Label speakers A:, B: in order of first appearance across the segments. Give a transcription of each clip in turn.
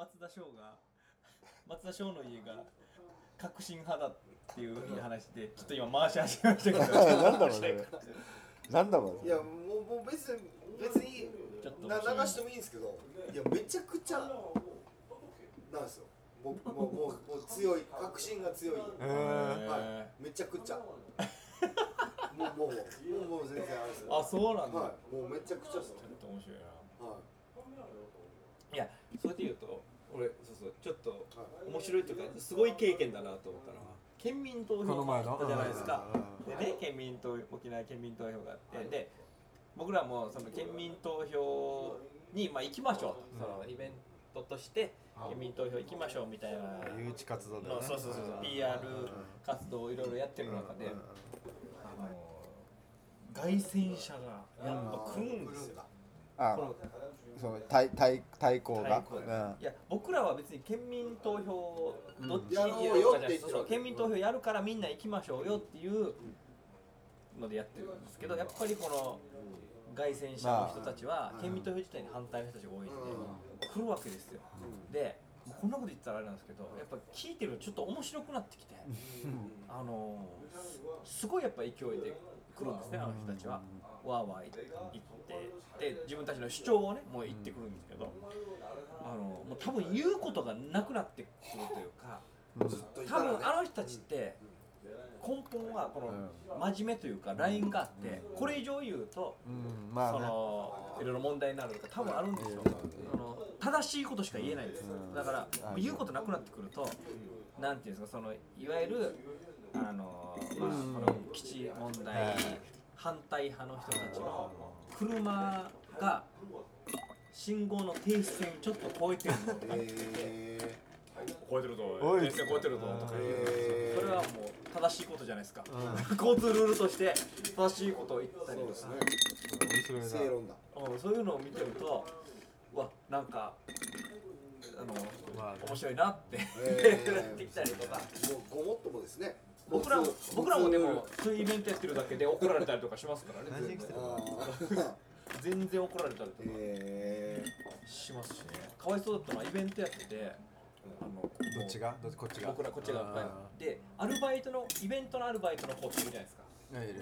A: 松田翔が松田翔の家が革新派だっていう話でちょっと今回し始めましたけど。
B: なんだろうそれなんだろう
C: いやもうもう別に別に
A: ちょっと
C: な流してもいいんですけどいやめちゃくちゃなんですよ。もうもうもうもう強い確信が強い、はい、めちゃくちゃ。もうもうもうもうもう全然あれですよ。
A: あそうなんだ、
C: はい。もうめちゃくちゃです
A: ちょっと面白いな。
C: はい。
D: やそれで言うと俺そうそうちょっと面白いというかすごい経験だなと思ったのは県民投
B: こ
D: 票
B: の前の？
D: あったじゃないですか。
A: でね県民投沖縄県民投票があって、で僕らもその県民投票にまあ行きましょうと、そのイベントとして県民投票行きましょうみたいな
B: 誘致活動
A: そうそうそうそう PR 活動をいろいろやってる中で、あの凱旋者がやっぱ来るんですよ。
B: あ
A: この
B: そう対対対抗が？
A: 対抗いや僕らは別に県民投票どっち
C: やろうよって言って
A: 県民投票やるからみんな行きましょうよっていうのでやってるんですけどやっぱりこの凱旋者の人たちは県民投票自体に反対の人たちが多いんで来るわけですよ。でこんなこと言ったらあれなんですけどやっぱ聞いてるとちょっと面白くなってきてあのすごいやっぱ勢いで来るんですねあの人たちはわーわー言ってで自分たちの主張をねもう言ってくるんですけどあのもう多分言うことがなくなってくるというか多分あの人たちって根本はこの真面目というかラインがあってこれ以上言うとそのいろいろ問題になるとか多分あるんですよ。あの正しいことしか言えないんです。よだから言うことなくなってくるとなんていうんですかそのいわゆるあの、まあ、この基地問題反対派の人たちの車が信号の停止線ちょっと超えてるの。とか
C: え
A: 超えてるぞ。
B: おい。
A: 停止線超えてるぞとか言う。
C: え
A: それはもう正しいことじゃないですか、交通ルールとして正しいことを言ったりとか。
C: そう
B: 面白い
C: ー、
B: な
C: 正論だ。
A: うんそういうのを見てるとうわなんかあの、
B: まあ
A: 面白いなって、
C: えー。
A: なってきたりとか。
C: もうごもっともですね
A: 僕らも僕らもでもそういうイベントやってるだけで怒られたりとかしますからね
B: 何してる
C: あー
A: 全然怒られたりとか。
C: え
A: しますしね。かわいそうだったのはイベントやっててあの
B: どっちが？どっちこっちが？
A: 僕らこっちがでアルバイトのイベントのアルバイトの子っているじゃないですか。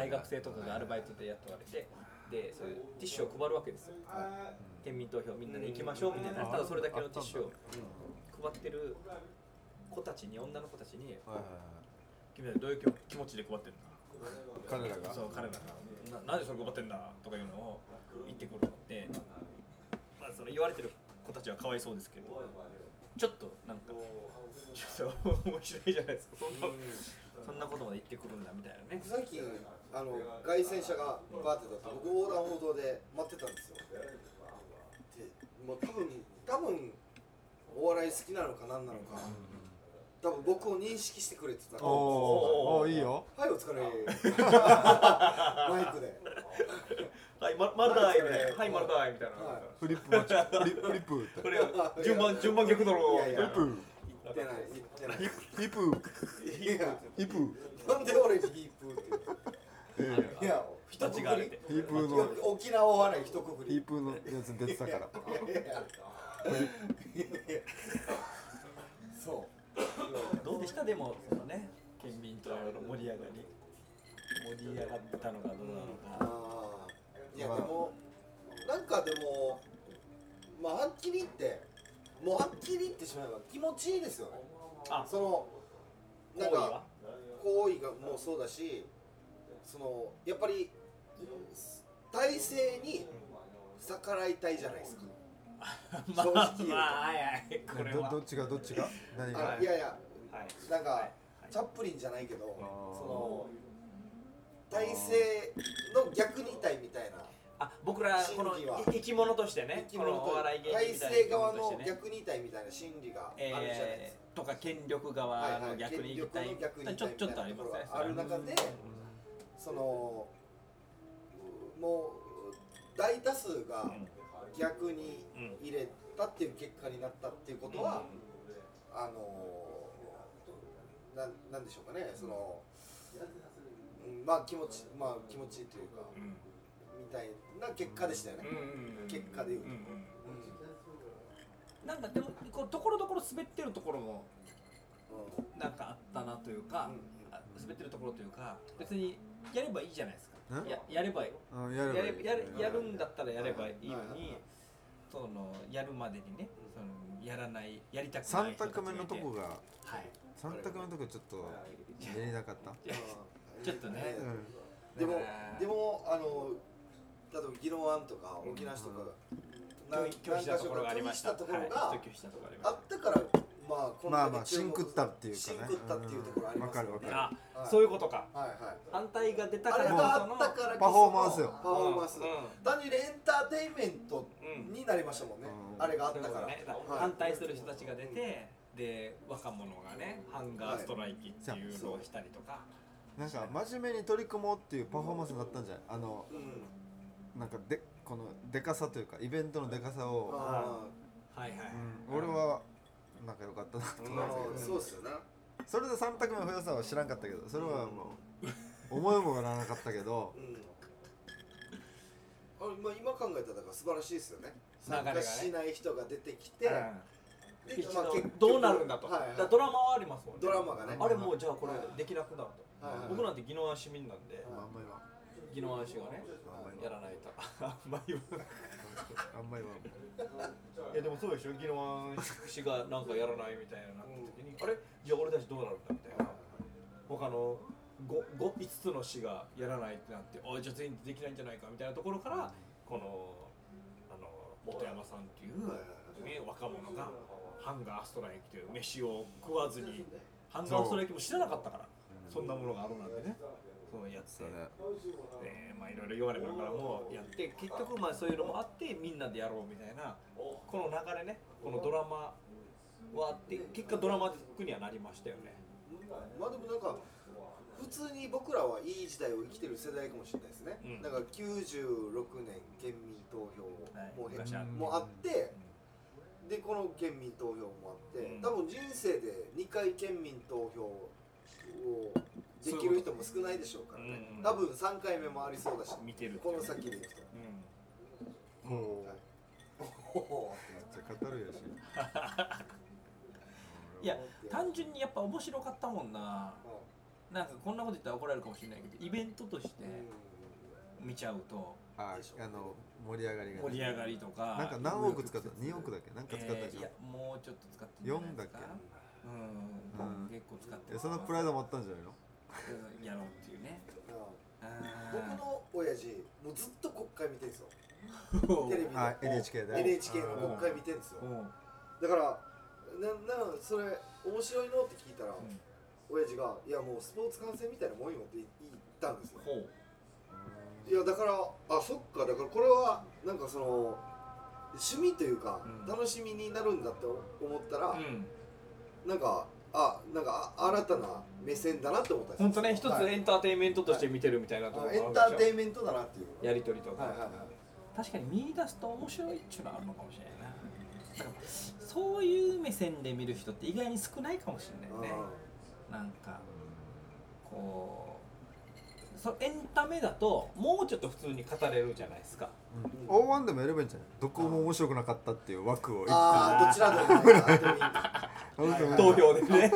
A: 大学生とかがアルバイトで雇われてでそういうティッシュを配るわけですよ。県民投票みんなで行きましょうみたいなただそれだけのティッシュを配ってる子たちに女の子たちに
B: はいはいはい「
A: 君らどういう気持ちで配ってるんだ?」
B: 彼らが？
A: そう彼らが。ななんでそれ配ってんだとかいうのを言ってくるのって、まあ、その言われてる子たちはかわいそうですけどちょっとなんかちょっと面白いじゃないですか。そんなそんなことまで言ってくるんだみたいなね。
C: ー、最近あの凱旋車がバーってだって僕横断歩道で待ってたんですよ。でもう多分多分お笑い好きなのか何なのか、多分僕を認識してくれてた。
B: おおおいいよ。
C: はいお疲れ。マイクで。
A: はい、ま、丸大みたいな。はい、丸大みたいな。
C: は
B: フリップ待ちフリフリップ。って
A: これ、順番、順番逆だろう。
C: いやいや
B: フリップ
C: 言ってない言ってない
B: ヒップヒップ
C: いや
B: ヒップ
C: なんで俺にヒープって言う
B: え
C: いや一括
A: 間違われて
C: り
B: ヒープの
C: 沖縄お笑い一括り
B: ヒープのやつ出てたから
C: いやいやそう
A: どうでした？でも、そのね、県民との盛り上がり。盛り上がったのかどうなのか。
C: あー。いやでもなんかでもまあはっきり言ってもうはっきり言ってしまえば気持ちいいですよね。
A: あ、
C: そのなんか行為がもうそうだしそのやっぱり体制に逆らいたいじゃないですか
A: まあ、
C: 正直言うと。
A: まあ、はいはい、これは。
B: どどっちがどっちが？何
C: あ
B: が
C: いやいや
A: はい。
C: なんか、
A: はい。
C: チャップリンじゃないけどその体制の逆にいたいみたいな。
A: あ、僕ら、この生き物としてね、このお笑い芸人
C: 体制側の。逆にいたいみたいな心理があるじゃないです
A: えー、とか権力側の逆に行きたい
C: 権力の逆に
A: ちょちょっとありますね
C: ある中でそのもう大多数が逆に入れたっていう結果になったっていうことは、あのなんなんでしょうかね。その、うんまあ気持ちまあ気持ちいいというか、
A: うん。
C: みたいな結果でしたよね、
A: うんうんうん
C: 結果で言うと、
A: うんうん
C: うん。
A: なんかでもこうところどころ滑ってるところも
C: う
A: なんかあったなというか、あ滑ってるところというか別にやればいいじゃないですか。
B: ん
A: ややればいい
B: うんや
A: やれ
B: ればいい。
A: やれやるんだったらやればいいのにそのやるまでにねそのやらないやりたくない
B: 三
A: 人たちがいて
B: 択目のとこが
A: はい。
B: 三択目のとこちょっとやりたかった？
A: ちょっとね。
B: うん。
C: でもでもあの例えば宜野湾とか沖縄市とか何
A: 拒否したところがありました。
C: 何か所か拒否したところ
A: はい。
C: が
A: 拒否したところがありま
C: あったからまあこん
B: まあまあ
C: だけ注目
B: シンクったっていうかね。
C: シンクったっていうところありますよね。
B: うん。わかる
A: あ
C: はい。
A: そういうことか。
C: はいはい。
A: 反対が出たか
C: あれ
A: ら
C: があったからこその
B: パフォーマンスよ。
C: パフォーマンス。
A: うん。
C: 単純にエンターテインメント
A: うん
C: になりましたもんね。
B: うん。
C: あれがあったから。
A: そういうことね。
C: はい。
A: 反対する人たちが出てで若者がねハンガーストライキっていうのをしたりとか。
B: なんか真面目に取り組もうっていうパフォーマンスになったんじゃない？あの
C: うん。
B: なんかでこのでかさというかイベントのでかさを、
C: あ
A: はいはい。
B: うん、俺はなんか良かったなと
C: ー
B: 思
C: あー
B: うんですけど、
C: そうっすよね
B: それで三択目増やさは知らんかったけどそれはもう思いもよらなかったけど。
C: うん。あまあ今考えたらだから素晴らしいですよね。参加しない人が出てきて、まあ結局
A: どうなるんだと、
C: はいはい。
A: だドラマはありますもんね。
C: ドラマがね。
A: あれもうじゃあこれできなくなると、
C: はいはい。
A: 僕なんて宜野湾市民なんで。
B: あんまりは
A: 宜野湾市がねやらないと。あんまり言わない
B: あんまりは。い
A: やでもそうでしょ宜野湾市がなんかやらないみたいななった時に、あれじゃあ俺たちどうなるんだみたいな。他の 5, 5, 5つの市がやらないってなってあじゃあ全員できないんじゃないかみたいなところからこのあの本山さんっていう、ね、若者がハンガーストライキという飯を食わずにハンガーストライキも知らなかったからそんなものがあるなんてねそうやって
B: そうね
A: えーまあいろいろ言われながらもやって結局まあそういうのもあってみんなでやろうみたいなこの流れねこのドラマはあって結果ドラマティックにはなりましたよね。
C: まあでもなんか普通に僕らはいい時代を生きてる世代かもしれないですね、
A: うん。
C: だから96年県民投票
A: はい。
C: も,、
A: 昔あって
C: もあってでこの県民投票もあって、
A: うん。
C: 多分人生で2回県民投票をできる人も少ないでしょうからね。
A: うん。
C: 多分3回目もありそうだし
A: 見てる
C: この先でいくと
A: う。ん
B: もう
C: はい
B: めっちゃ語るやし。
A: いや単純にやっぱ面白かったもんな。なんかこんなこと言ったら怒られるかもしれないけどイベントとして見ちゃうと
B: ああの盛り上がりがね。
A: 盛り上がりとか。
B: なんか何億使った？2億だっけ？なんか使ったでしょ、
A: えーいやもうちょっと使ってんじゃないですか
B: ？4だっ
A: うん、
B: うん。
A: 結構使って
B: えそのプライドもあったんじゃないの？
A: うんやろうっていうね。
C: 僕
A: あ
C: の親父もうずっと国会見てるんですよ。
A: ー
C: テレビで
B: あ NHK で。
C: NHK の国会見てるんですよ。
A: うん。
C: だからななそれ面白いのって聞いたら、親父が「いやもうスポーツ観戦みたいなもんよ」って言ったんですよ。いやだからあそっか。だからこれはなんかその趣味というか、
A: うん。
C: 楽しみになるんだって思ったら、
A: うん。
C: なんかあなんかあ新たな目線だなって思ったんですよ
A: 本当ね一つ
C: はい
A: エンターテインメントとして見てるみたいなところ
C: あエンターテインメントだなっていう
A: やりとりとか、
C: はいはいはい
A: 確かに見出すと面白いっていうのはあるのかもしれない。なそういう目線で見る人って意外に少ないかもしれないね。なんかこうそエンタメだともうちょっと普通に語れるじゃないですか。
C: うん。
B: 大ワンでもやればいいんじゃない？どこも面白くなかったっていう枠を
C: ああどちらでも
A: 投票でね。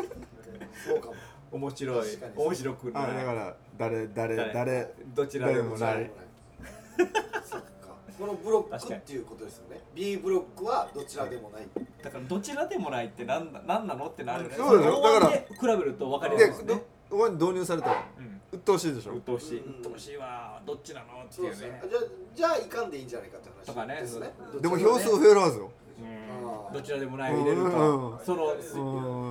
C: そうかも。
A: 面白い。面白くない。
B: あだから誰誰
A: 誰？
B: 誰？
A: どちらでもない。
B: 誰
C: そっか。このブロックっていうことですよね。B ブロックはどちらでもない。
A: だからどちらでもないってなんだなんなのってなる
B: そうだから
A: 比べると分かりや
B: です
A: いですね。
B: 導入されたら
A: うん
B: 鬱陶しいでしょ。
A: 鬱陶しい。
C: うん。
A: 鬱陶しいわ。どっちなの？っていううね。
C: じゃあじゃあいかんでいいんじゃないかって話。
A: とかね。
C: ですね。
B: でも票数増えるはずよ。
A: どちらでもないを入れる
B: うん。
A: とその
B: う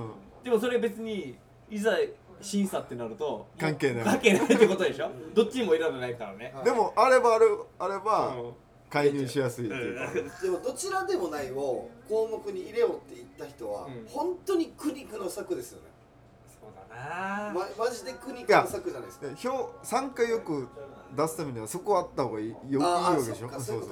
B: ん。
A: でもそれ別にいざ審査ってなると
B: 関係ない。
A: 関係ないってことでしょ？どっちにもいらないからね。
C: はい。
B: でもあればあるあれば
A: うん。
B: 介入しやすいっていうか。
C: でもどちらでもないを項目に入れようって言った人は、
A: うん。
C: 本当に苦肉の策ですよね、ま、マジで苦肉の策じゃないですか。
B: で票3回よく出すためにはそこはあった方がいいよいい
C: あ
B: わ
C: あ
B: けでしょ？
C: そっかそういう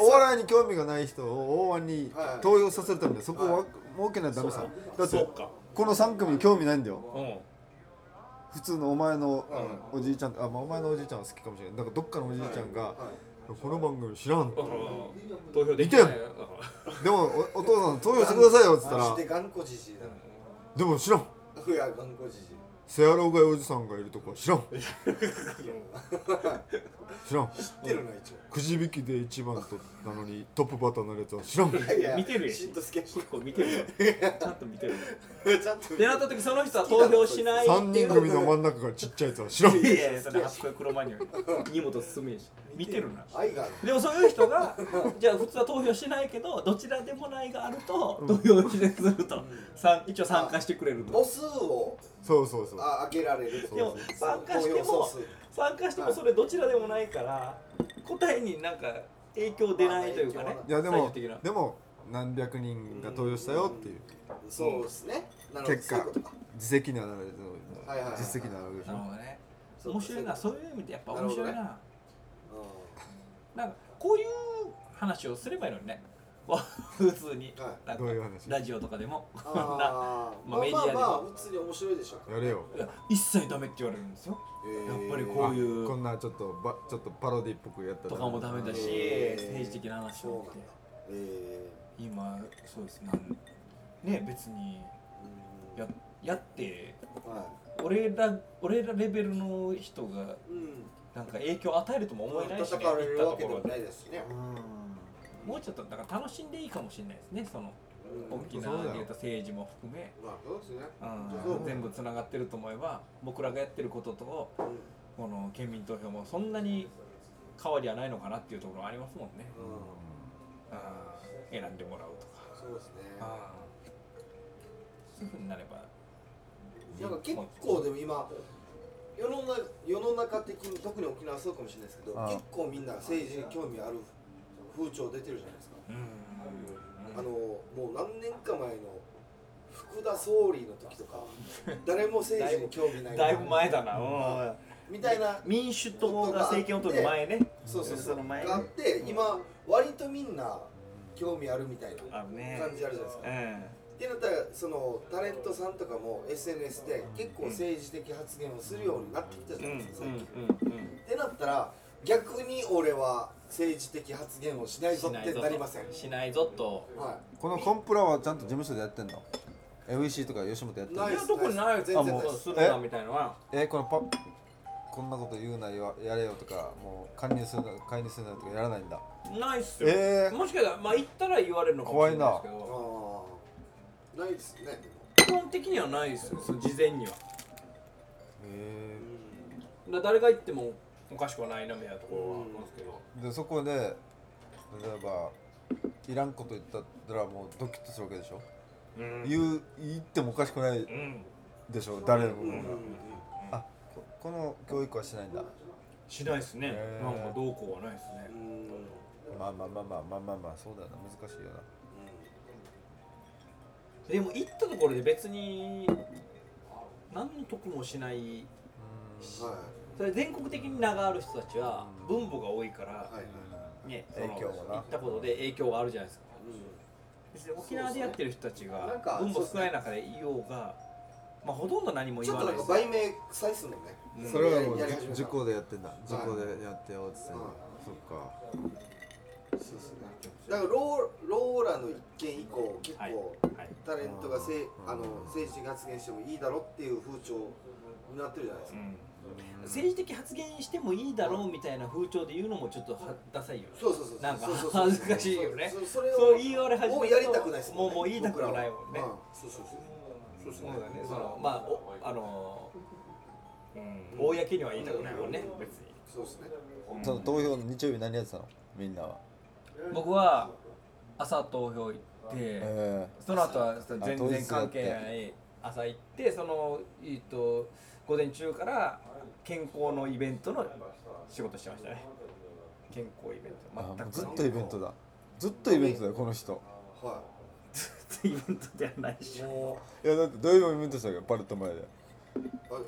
B: お笑いに興味がない人を大腕に
C: はい。
B: 投票させるためにはそこをわ設けないとダメさ。だってこの3組に興味ないんだよ。
A: うん。
B: 普通のお前の
C: う
B: おじいちゃんあ、まあ、お前のおじいちゃんは好きかもしれない。だからどっかのおじいちゃんが、
C: はい。
B: この番組知らんって。
A: 投票できない。
B: でもおお父さん投票してくださいよっつったら。
C: マジで頑固じじいだ。
B: でも知らん
C: いや頑固じじい。
B: セアローガイおじさんがいるとこは知らん。知らん。
C: 知ってるな一
B: くじ引きで一番となのにトップバッターになるやつは知らん。
C: 応いや
A: 見てるやん。
C: しんとすけ
A: 結構見てるよちゃんと見てる
C: ちゃんと
A: でなった時その人は投票しない
B: 3人組の真ん中がちっちゃいやつは知らん。
A: いやいやそれ初恋黒マニア。荷物進めん。し見てるな。
C: 愛がある。
A: でもそういう人が じゃあ普通は投票しないけどどちらでもないがあると投票すると。さん一応参加してくれると。
C: 母数を
B: そうそうそう。
C: あ開けられる。
A: でも参加しても
C: 投票総数。
A: 参加してもそれどちらでもないから答えになんか影響出ないというかね
B: い。やでも
A: 最終的な。
B: でも何百人が投票したよっていう。
C: そうですね。なるほど。
B: 結果
C: そういうことか。
B: 実績にはなる
C: はいはいはい
B: 実績にはなるでし
A: るほどね。
C: そう
A: 面白いな。そういう意味でやっぱ面白いな。
C: なる
A: なんかこういう話をすればいいのにね。普通に。
C: はい。
A: なんか
B: どういう話？
A: ラジオとかでも。
C: あー。
A: ま
C: ま
A: あメディアでも。
C: あまあまあ普通に面白いでしょ。
B: やれよ。
A: いや一切ダメって言われるんですよ。やっぱりこういう
B: こんなちょっとばちょっとパロディっぽくやったら
A: とかもダメだし、
C: えー。
A: 政治的な話
C: そうなんだ。
A: をって
C: え
A: 今そうです。なんね別に
C: ー
A: ややって
C: うんは
A: 俺ら俺らレベルの人が
C: いうん
A: なんか影響を与えるとも思えないし、ね、
C: わけでもないですしね。
A: もうちょっとだから楽しんでいいかもしれないですねその
C: うん。
A: 大きな政治も含め、
C: まあそうですね。
A: うん、全部つながってると思えば僕らがやってることと
C: うん。
A: この県民投票もそんなに変わりはないのかなっていうところありますもんね、
C: うん。
A: うん、選んでもらうとか、
C: そうですね。
A: そういうふうになれば。
C: なんか結構でも今世の中世の中的に特に沖縄はそうかもしれないですけど
B: ああ。
C: 結構みんな政治に興味ある風潮出てるじゃないですか。
A: うん。
C: あのもう何年か前の福田総理の時とか誰も政治に興味ない。
A: だいぶ前だな、うん。
C: みたいな。
A: 民主党が政権を取る前ね。
C: そうそうそう。
A: の前
C: があって今割とみんな興味あるみたいな
A: あるね。
C: 感じあるじゃないですか。
A: うん
C: ってなったらそのタレントさんとかも SNS で結構政治的発言をするようになってきたじゃないですか最近。ってなったら逆に俺は政治的発言をしないぞってなりません？
A: しないぞと。
C: は
B: このコンプラはちゃんと事務所でやってんの？FEC とか吉本やってんの？
C: ない
A: いやどこにない
C: 全然
A: あも
C: な
A: するなみたいなのは。
B: えこのパこんなこと言うなよやれよとかもう介入するな介入するなとかやらないんだ？
A: ないっすよ、
B: えー。
A: もしかしたらまあ言ったら言われるのかもしれないですけ
C: い。
A: ど
C: ああないですね。
A: 基本的にはないですよその事前には。
B: え
A: だ誰が言ってもおかしくはないなみたいなところはありますけど、
B: ーでそこで例えばいらんこと言ったらもうドキッとするわけでしょ？
A: うん。
B: 言う言ってもおかしくない
A: うん
B: でしょ誰も
C: うん。うんうん。
B: あここの教育はしないんだ。
A: しないですね、
B: へー。
A: なんかどうこうはないですね。
C: うん。
B: まあまあまあまあまあまあまあそうだよな。難しいよな
A: でも行ったところで別に何の得もしない
C: はい。
A: それ全国的に名がある人たちは分母が多いから、
C: はい。
A: ね、
B: 影響もな。
A: 行ったことで影響があるじゃないですか。
C: う
A: 別に沖縄でやってる人たちが
C: なんか
A: 分母少ない中でいようが、まあ、ほとんど何も
C: んちょっ
A: 言わないです。
C: となんか売名臭いっすもん。ね。
A: うん。
B: それはもう
C: やり始め
B: 事故でやってんだ。事故でやってよっつってそっか。
C: そうですね。だからローローラの一件以降結
A: はい
C: 構。
A: はい
C: タレントがせあの政治的発言してもいいだろっていう風潮になってるじゃないですか。
A: 政治的発言してもいいだろうみたいな風潮で言うのもちょっとはダサいよね。
C: そうそうそう。
A: なんか
C: そうそうそう
A: 恥ずかしいよね。
C: そうそれを
A: そう言いわれ始めると
C: もうやりたくないです
A: もうもう言いたくもないもんね
C: 僕らはう。んそうそうそう。そう
A: だねそのまあおあのうん。公には言いたくないもん。ね別に。
C: そうですね。
B: その投票の日曜日何やってたの？みんなは。
A: 僕は朝投票行って、
B: え
A: その後は全
B: 当
A: 然関係ない朝行ってその、えっと午前中から健康のイベントの仕事してましたね。健康イベン
B: あ
A: ト全く。
B: ずっとイベントだ。ずっとイベントだよこの人。
C: は
A: イベントではないし。
C: い。
B: やだって土曜日もイベントしたからパレット前で。
C: う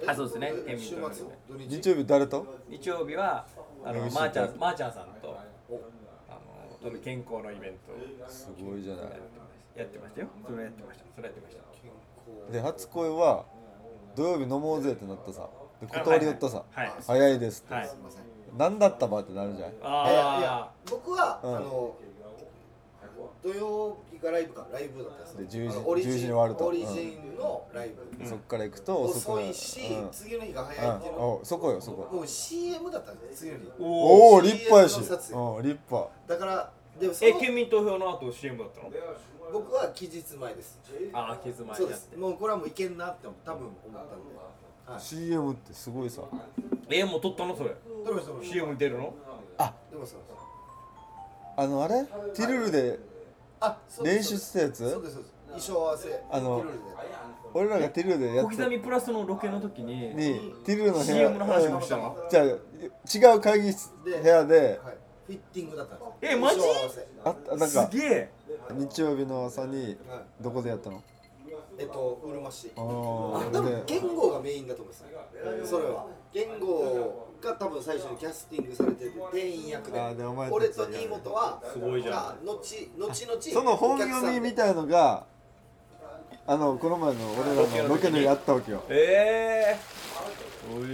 A: あそうですね。
C: え週末
A: 県民と
C: 土日。
B: 日曜日誰と？
A: 日曜日はあのまーちゃんまーちゃんさんとの健康のイベント。
B: すごいじゃない。
A: やってましたよ。それやってました。それやってました。
C: 健康
B: で初恋は土曜日飲もうぜってなったさ。で断りよったさ。
A: はい
B: 早いですって。
A: はい。
C: すみません。
B: 何だったばってなるじゃん。
A: あ
C: いやいや僕は、
B: うん。
C: あの土曜日がライブかライブだったんですよ。
B: で10時
C: あのオリジン
B: 10時に終わると。
C: オリジンのライブ、
B: そっから行くと遅くなる。
C: 遅いし、
B: うん。
C: 次の日が早いっていうの。
B: うん。おそこよそこ。
C: もう CM だったんですよ次の日。
B: おお立派やし。立派。
C: だからでもその
D: え県民投票の後 CM だったの？
C: 僕は期日前です。
A: ああケツ前
C: そうです。もうこれはもういけんなって多分思ったんで、はい、
B: CM ってすごいさ。
D: えもう撮ったの？それ。
C: どれもそう
D: CM に出るの？
C: でもそう
B: あのあれ？ティルルで
C: あ
B: 練習したやつ？
C: そうですそうです。衣装合わせ。
B: あの
C: ティルルで。
B: 俺らがティルルでやって
A: 小刻みプラスのロケの時に
B: にティルルの部屋。
A: CM の話
B: うん
A: もしたの？
B: じゃあ違う会議室部屋で。
C: はい、フィッティングだったんです
A: えマジ？
C: 衣装合わせ。
B: あったなん
A: す
B: か
A: げえ。
B: 日曜日の朝に
C: はい。
B: どこでやったの？
C: えっとうるま市。
B: あ
C: 多分
B: で
C: 言語がメインだと思います。それは。言語が多分最初にキャスティングされてて店員役で。
B: あーでお前たち
C: 俺と新本は
D: すごいじゃん。
C: が後後々
B: その本読みみたいのがあのこの前の俺らのロケでやったわけよ。
A: ええおい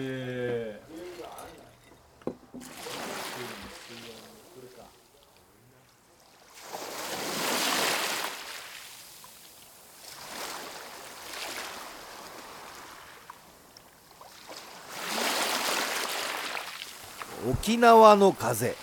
C: 沖縄の風。